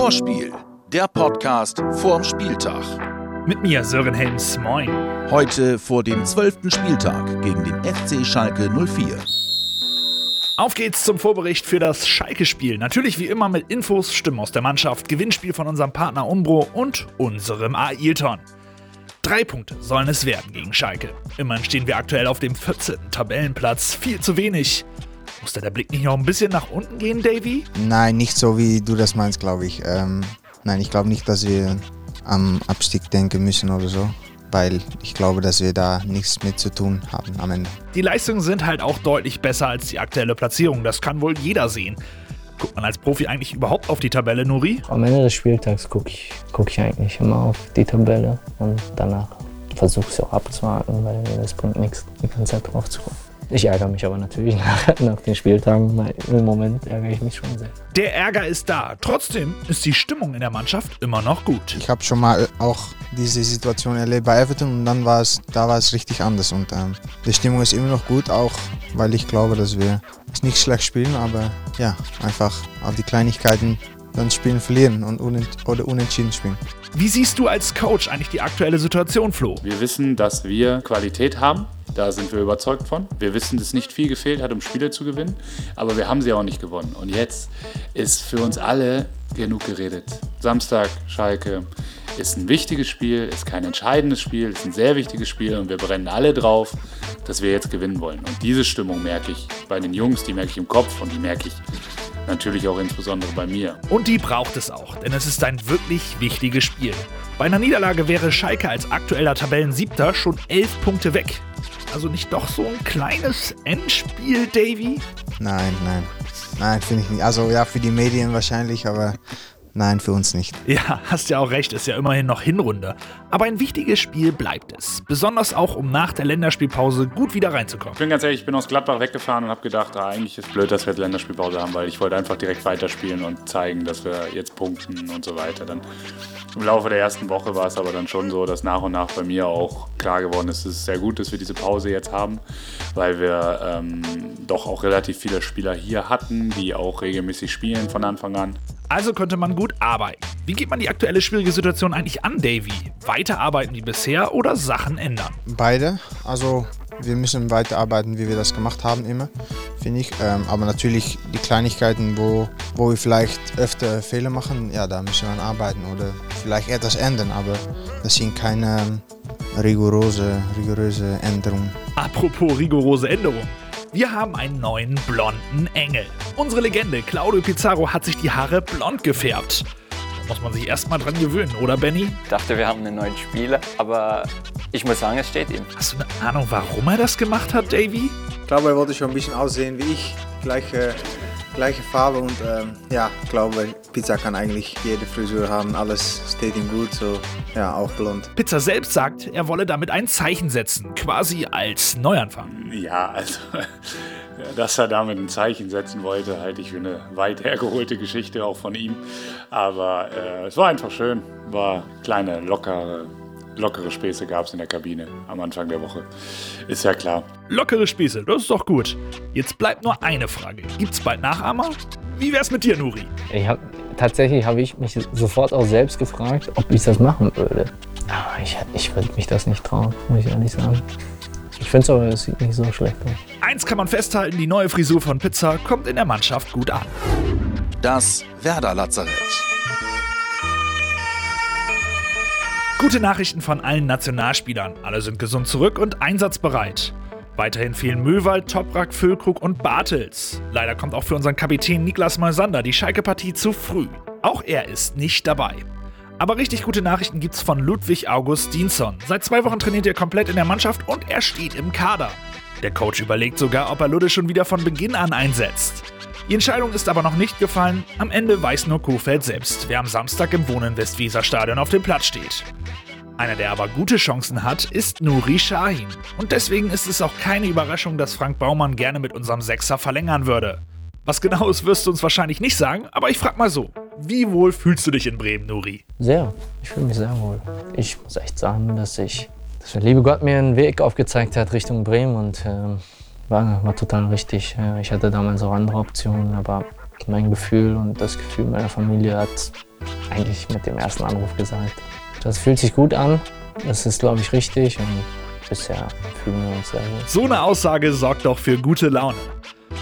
Vorspiel, der Podcast vorm Spieltag. Mit mir Sören Helms, moin. Heute vor dem zwölften Spieltag gegen den FC Schalke 04. Auf geht's zum Vorbericht für das Schalke-Spiel. Natürlich wie immer mit Infos, Stimmen aus der Mannschaft, Gewinnspiel von unserem Partner Umbro und unserem Ailton. Drei Punkte sollen es werden gegen Schalke. Immerhin stehen wir aktuell auf dem 14. Tabellenplatz. Viel zu wenig. Muss da der Blick nicht noch ein bisschen nach unten gehen, Davy? Nein, nicht so wie du das meinst, glaube ich. Ähm, nein, ich glaube nicht, dass wir am Abstieg denken müssen oder so, weil ich glaube, dass wir da nichts mit zu tun haben am Ende. Die Leistungen sind halt auch deutlich besser als die aktuelle Platzierung. Das kann wohl jeder sehen. Guckt man als Profi eigentlich überhaupt auf die Tabelle, Nuri? Am Ende des Spieltags gucke ich, guck ich eigentlich immer auf die Tabelle und danach versuche ich es auch abzuhaken, weil das bringt nichts, die ganze Zeit drauf zu gucken. Ich ärgere mich aber natürlich nach, nach den Spieltagen, im Moment ärgere ich mich schon sehr. Der Ärger ist da. Trotzdem ist die Stimmung in der Mannschaft immer noch gut. Ich habe schon mal auch diese Situation erlebt bei Everton und dann war es, da war es richtig anders und ähm, die Stimmung ist immer noch gut, auch weil ich glaube, dass wir es nicht schlecht spielen, aber ja, einfach auf die Kleinigkeiten dann spielen verlieren und unent oder unentschieden spielen. Wie siehst du als Coach eigentlich die aktuelle Situation, Flo? Wir wissen, dass wir Qualität haben. Da sind wir überzeugt von. Wir wissen, dass nicht viel gefehlt hat, um Spiele zu gewinnen, aber wir haben sie auch nicht gewonnen. Und jetzt ist für uns alle genug geredet. Samstag, Schalke, ist ein wichtiges Spiel, ist kein entscheidendes Spiel, ist ein sehr wichtiges Spiel und wir brennen alle drauf, dass wir jetzt gewinnen wollen. Und diese Stimmung merke ich bei den Jungs, die merke ich im Kopf und die merke ich natürlich auch insbesondere bei mir. Und die braucht es auch, denn es ist ein wirklich wichtiges Spiel. Bei einer Niederlage wäre Schalke als aktueller Tabellensiebter schon elf Punkte weg. Also nicht doch so ein kleines Endspiel, Davy? Nein, nein. Nein, finde ich nicht. Also ja, für die Medien wahrscheinlich, aber Nein, für uns nicht. Ja, hast ja auch recht, ist ja immerhin noch Hinrunde. Aber ein wichtiges Spiel bleibt es. Besonders auch, um nach der Länderspielpause gut wieder reinzukommen. Ich bin ganz ehrlich, ich bin aus Gladbach weggefahren und habe gedacht, ah, eigentlich ist es blöd, dass wir jetzt Länderspielpause haben, weil ich wollte einfach direkt weiterspielen und zeigen, dass wir jetzt punkten und so weiter. Dann im Laufe der ersten Woche war es aber dann schon so, dass nach und nach bei mir auch klar geworden ist, es ist sehr gut, dass wir diese Pause jetzt haben, weil wir ähm, doch auch relativ viele Spieler hier hatten, die auch regelmäßig spielen von Anfang an. Also könnte man gut arbeiten. Wie geht man die aktuelle schwierige Situation eigentlich an, Davy? Weiterarbeiten wie bisher oder Sachen ändern? Beide. Also wir müssen weiterarbeiten, wie wir das gemacht haben immer, finde ich. Ähm, aber natürlich die Kleinigkeiten, wo, wo wir vielleicht öfter Fehler machen, ja, da müssen wir arbeiten oder vielleicht etwas ändern. Aber das sind keine rigorose, rigoröse Änderungen. Apropos rigorose Änderungen. Wir haben einen neuen blonden Engel. Unsere Legende Claudio Pizarro hat sich die Haare blond gefärbt. Muss man sich erstmal dran gewöhnen, oder Benny? Ich dachte, wir haben einen neuen Spieler, aber ich muss sagen, es steht ihm. Hast du eine Ahnung, warum er das gemacht hat, Davy? Ich glaube, er wollte schon ein bisschen aussehen wie ich. Gleiche, gleiche Farbe und ähm, ja, ich glaube, Pizza kann eigentlich jede Frisur haben. Alles steht ihm gut, so ja, auch blond. Pizza selbst sagt, er wolle damit ein Zeichen setzen, quasi als Neuanfang. Ja, also dass er damit ein Zeichen setzen wollte, halte ich für eine weit hergeholte Geschichte auch von ihm. Aber äh, es war einfach schön, war kleine, lockere lockere Späße gab es in der Kabine am Anfang der Woche. Ist ja klar. Lockere Späße, das ist doch gut. Jetzt bleibt nur eine Frage. Gibt's bald Nachahmer? Wie wär's mit dir, Nuri? Ich hab, tatsächlich habe ich mich sofort auch selbst gefragt, ob ich das machen würde. Aber ich, ich würde mich das nicht trauen, muss ich ehrlich sagen. Ich finde es aber, es sieht nicht so schlecht aus. Eins kann man festhalten, die neue Frisur von Pizza kommt in der Mannschaft gut an. Das Werder Lazarett. Gute Nachrichten von allen Nationalspielern. Alle sind gesund zurück und einsatzbereit. Weiterhin fehlen Möwald, Toprak, Füllkrug und Bartels. Leider kommt auch für unseren Kapitän Niklas Moisander die Schalke-Partie zu früh. Auch er ist nicht dabei. Aber richtig gute Nachrichten gibt's von Ludwig August Dienson. Seit zwei Wochen trainiert er komplett in der Mannschaft und er steht im Kader. Der Coach überlegt sogar, ob er Ludde schon wieder von Beginn an einsetzt. Die Entscheidung ist aber noch nicht gefallen. Am Ende weiß nur Kofeld selbst, wer am Samstag im Wohnen Westweser Stadion auf dem Platz steht. Einer, der aber gute Chancen hat, ist Nuri Shahin. Und deswegen ist es auch keine Überraschung, dass Frank Baumann gerne mit unserem Sechser verlängern würde. Was genau ist, wirst du uns wahrscheinlich nicht sagen, aber ich frag mal so. Wie wohl fühlst du dich in Bremen, Nuri? Sehr. Ich fühle mich sehr wohl. Ich muss echt sagen, dass ich, dass der liebe Gott mir einen Weg aufgezeigt hat Richtung Bremen und äh, war, war total richtig. Ich hatte damals auch andere Optionen, aber mein Gefühl und das Gefühl meiner Familie hat eigentlich mit dem ersten Anruf gesagt. Das fühlt sich gut an, das ist, glaube ich, richtig und bisher fühlen wir uns sehr gut. So eine Aussage sorgt doch für gute Laune.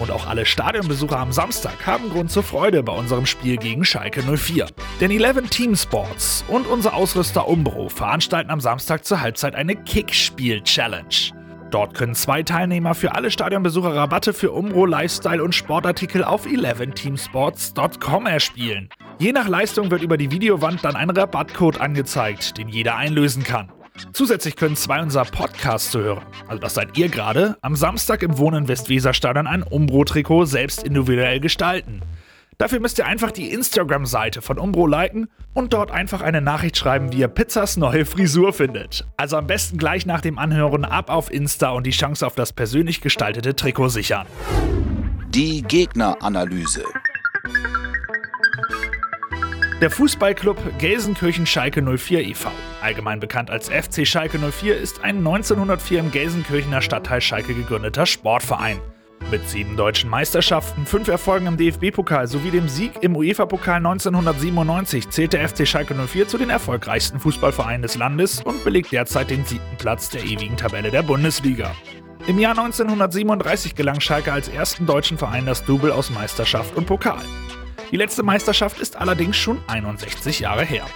Und auch alle Stadionbesucher am Samstag haben Grund zur Freude bei unserem Spiel gegen Schalke 04. Denn 11 Team Sports und unser Ausrüster Umbro veranstalten am Samstag zur Halbzeit eine Kickspiel-Challenge. Dort können zwei Teilnehmer für alle Stadionbesucher Rabatte für Umbro, Lifestyle und Sportartikel auf 11teamsports.com erspielen. Je nach Leistung wird über die Videowand dann ein Rabattcode angezeigt, den jeder einlösen kann. Zusätzlich können zwei unserer Podcasts hören, also das seid ihr gerade, am Samstag im Wohnen Westweserstadion ein Umbro-Trikot selbst individuell gestalten. Dafür müsst ihr einfach die Instagram-Seite von Umbro liken und dort einfach eine Nachricht schreiben, wie ihr Pizzas neue Frisur findet. Also am besten gleich nach dem Anhören ab auf Insta und die Chance auf das persönlich gestaltete Trikot sichern. Die Gegneranalyse. Der Fußballclub Gelsenkirchen Schalke 04 e.V., allgemein bekannt als FC Schalke 04, ist ein 1904 im Gelsenkirchener Stadtteil Schalke gegründeter Sportverein. Mit sieben deutschen Meisterschaften, fünf Erfolgen im DFB-Pokal sowie dem Sieg im UEFA-Pokal 1997 zählt der FC Schalke 04 zu den erfolgreichsten Fußballvereinen des Landes und belegt derzeit den siebten Platz der ewigen Tabelle der Bundesliga. Im Jahr 1937 gelang Schalke als ersten deutschen Verein das Double aus Meisterschaft und Pokal. Die letzte Meisterschaft ist allerdings schon 61 Jahre her.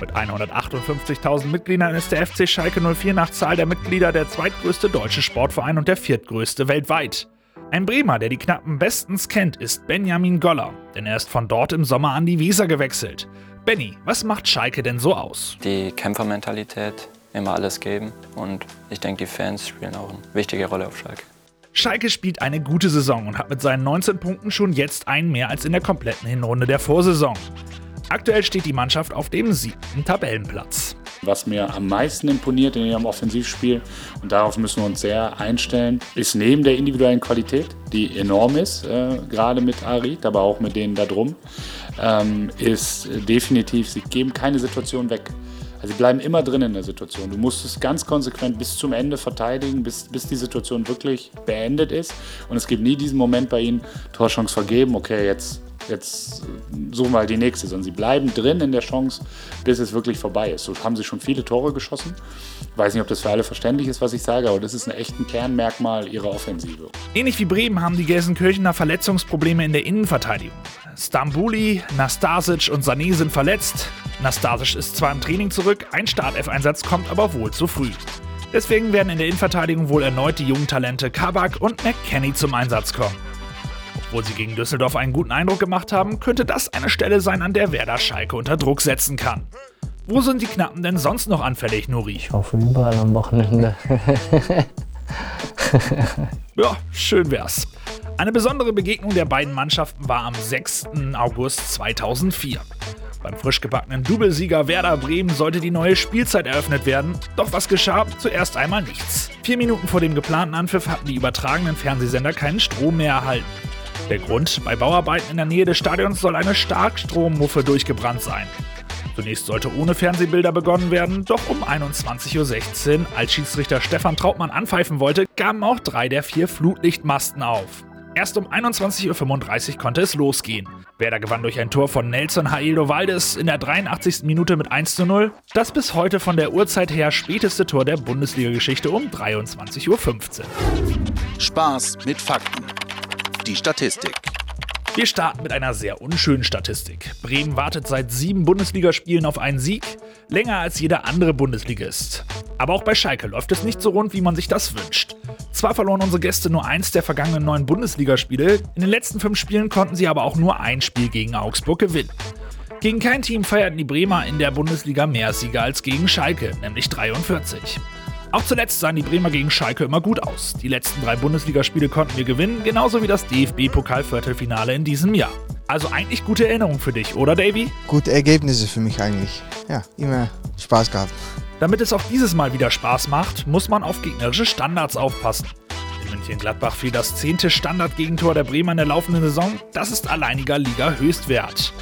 Mit 158.000 Mitgliedern ist der FC Schalke 04 nach Zahl der Mitglieder der zweitgrößte deutsche Sportverein und der viertgrößte weltweit. Ein Bremer, der die Knappen bestens kennt, ist Benjamin Goller, denn er ist von dort im Sommer an die Weser gewechselt. Benny, was macht Schalke denn so aus? Die Kämpfermentalität, immer alles geben und ich denke, die Fans spielen auch eine wichtige Rolle auf Schalke. Schalke spielt eine gute Saison und hat mit seinen 19 Punkten schon jetzt einen mehr als in der kompletten Hinrunde der Vorsaison. Aktuell steht die Mannschaft auf dem siebten Tabellenplatz. Was mir am meisten imponiert in ihrem Offensivspiel, und darauf müssen wir uns sehr einstellen, ist neben der individuellen Qualität, die enorm ist, äh, gerade mit Arid, aber auch mit denen da drum, ähm, ist definitiv, sie geben keine Situation weg. Also sie bleiben immer drin in der Situation. Du musst es ganz konsequent bis zum Ende verteidigen, bis, bis die Situation wirklich beendet ist. Und es gibt nie diesen Moment bei ihnen, Torchance vergeben, okay, jetzt, jetzt suchen wir halt die nächste. Sondern sie bleiben drin in der Chance, bis es wirklich vorbei ist. So haben sie schon viele Tore geschossen. Ich weiß nicht, ob das für alle verständlich ist, was ich sage, aber das ist ein echtes Kernmerkmal ihrer Offensive. Ähnlich wie Bremen haben die Gelsenkirchener Verletzungsprobleme in der Innenverteidigung. Stambuli, Nastasic und Sané sind verletzt. Nastasic ist zwar im Training zurück, ein Startelf-Einsatz kommt aber wohl zu früh. Deswegen werden in der Innenverteidigung wohl erneut die jungen Talente Kabak und McKenny zum Einsatz kommen. Obwohl sie gegen Düsseldorf einen guten Eindruck gemacht haben, könnte das eine Stelle sein, an der Werder Schalke unter Druck setzen kann. Wo sind die Knappen denn sonst noch anfällig, Nuri? Ich hoffe überall am Wochenende. ja, schön wär's. Eine besondere Begegnung der beiden Mannschaften war am 6. August 2004. Beim frisch gebackenen Doublesieger Werder Bremen sollte die neue Spielzeit eröffnet werden, doch was geschah? Zuerst einmal nichts. Vier Minuten vor dem geplanten Anpfiff hatten die übertragenen Fernsehsender keinen Strom mehr erhalten. Der Grund, bei Bauarbeiten in der Nähe des Stadions soll eine Starkstrommuffe durchgebrannt sein. Zunächst sollte ohne Fernsehbilder begonnen werden, doch um 21.16 Uhr, als Schiedsrichter Stefan Trautmann anpfeifen wollte, gaben auch drei der vier Flutlichtmasten auf. Erst um 21.35 Uhr konnte es losgehen. Werder gewann durch ein Tor von Nelson Haeldo Valdes in der 83. Minute mit 1 zu 0. Das bis heute von der Uhrzeit her späteste Tor der Bundesliga-Geschichte um 23.15 Uhr. Spaß mit Fakten. Die Statistik. Wir starten mit einer sehr unschönen Statistik. Bremen wartet seit sieben Bundesligaspielen auf einen Sieg, länger als jeder andere Bundesligist. Aber auch bei Schalke läuft es nicht so rund, wie man sich das wünscht. Zwar verloren unsere Gäste nur eins der vergangenen neun Bundesligaspiele, in den letzten fünf Spielen konnten sie aber auch nur ein Spiel gegen Augsburg gewinnen. Gegen kein Team feierten die Bremer in der Bundesliga mehr Siege als gegen Schalke, nämlich 43. Auch zuletzt sahen die Bremer gegen Schalke immer gut aus. Die letzten drei Bundesligaspiele konnten wir gewinnen, genauso wie das DFB-Pokal-Viertelfinale in diesem Jahr. Also eigentlich gute Erinnerung für dich, oder Davy? Gute Ergebnisse für mich eigentlich. Ja, immer Spaß gehabt. Damit es auch dieses Mal wieder Spaß macht, muss man auf gegnerische Standards aufpassen. In München-Gladbach fiel das zehnte Standardgegentor der Bremer in der laufenden Saison. Das ist alleiniger Liga-Höchstwert.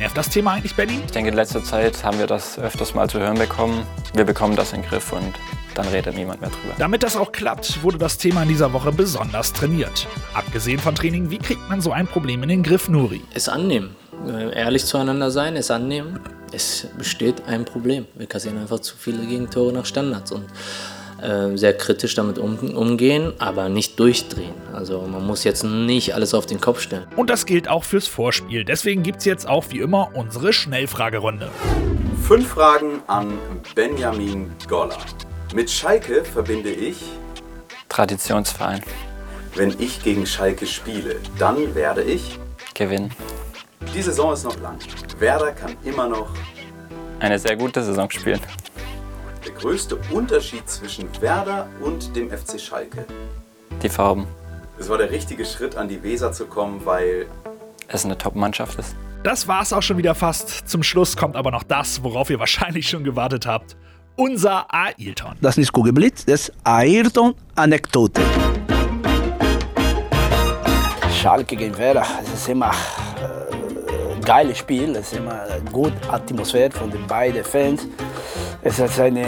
Nervt das Thema eigentlich, Benny? Ich denke, in letzter Zeit haben wir das öfters mal zu hören bekommen. Wir bekommen das in den Griff und dann redet niemand mehr drüber. Damit das auch klappt, wurde das Thema in dieser Woche besonders trainiert. Abgesehen von Training, wie kriegt man so ein Problem in den Griff, Nuri? Es annehmen. äh, ehrlich zueinander sein, es annehmen. Es besteht ein Problem. Wir kassieren einfach zu viele Gegentore nach Standards und äh, sehr kritisch damit um, umgehen, aber nicht durchdrehen. Also man muss jetzt nicht alles auf den Kopf stellen. Und das gilt auch fürs Vorspiel. Deswegen gibt es jetzt auch wie immer unsere Schnellfragerunde. Fünf Fragen an Benjamin Goller. Mit Schalke verbinde ich, Traditionsverein. wenn ich gegen Schalke spiele, dann werde ich. Gewinnen. Die Saison ist noch lang. Werder kann immer noch. Eine sehr gute Saison spielen. Der größte Unterschied zwischen Werder und dem FC Schalke. Die Farben. Es war der richtige Schritt, an die Weser zu kommen, weil Es eine Top-Mannschaft ist. Das war's auch schon wieder fast. Zum Schluss kommt aber noch das, worauf ihr wahrscheinlich schon gewartet habt. Unser Ailton. Das ist nicht Kugelblitz, das ist Ayrton-Anekdote. Schalke gegen Werder, das ist immer ein geiles Spiel, es ist immer gute Atmosphäre von den beiden Fans. Es ist eine,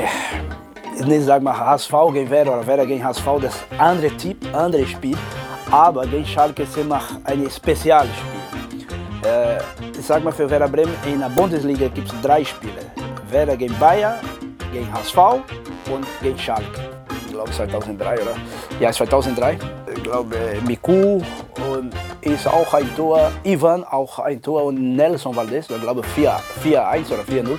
ich nicht sag mal HSV gegen Werder oder Werder gegen HSV, das ein anderes Typ, anderes Spiel. Aber gegen Schalke ist immer ein spezielles Spiel. Äh, ich sag mal für Werder Bremen, in der Bundesliga gibt es drei Spiele. Werder gegen Bayern, gegen HSV und gegen Schalke. Ich glaube 2003, oder? Ja, 2003. Ich glaube, Miku und ist auch ein Tor, Ivan auch ein Tor und Nelson Valdez, ich glaube 4-1 oder 4-0.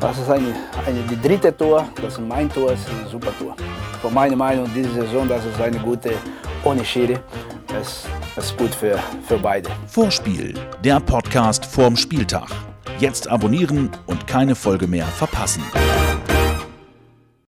Das ist eine, eine, die dritte Tor, das ist mein Tor, das ist ein super Tor. Von meiner Meinung, diese Saison, das ist eine gute ohne Schiri. Das, das ist gut für, für beide. Vorspiel, der Podcast vorm Spieltag. Jetzt abonnieren und keine Folge mehr verpassen.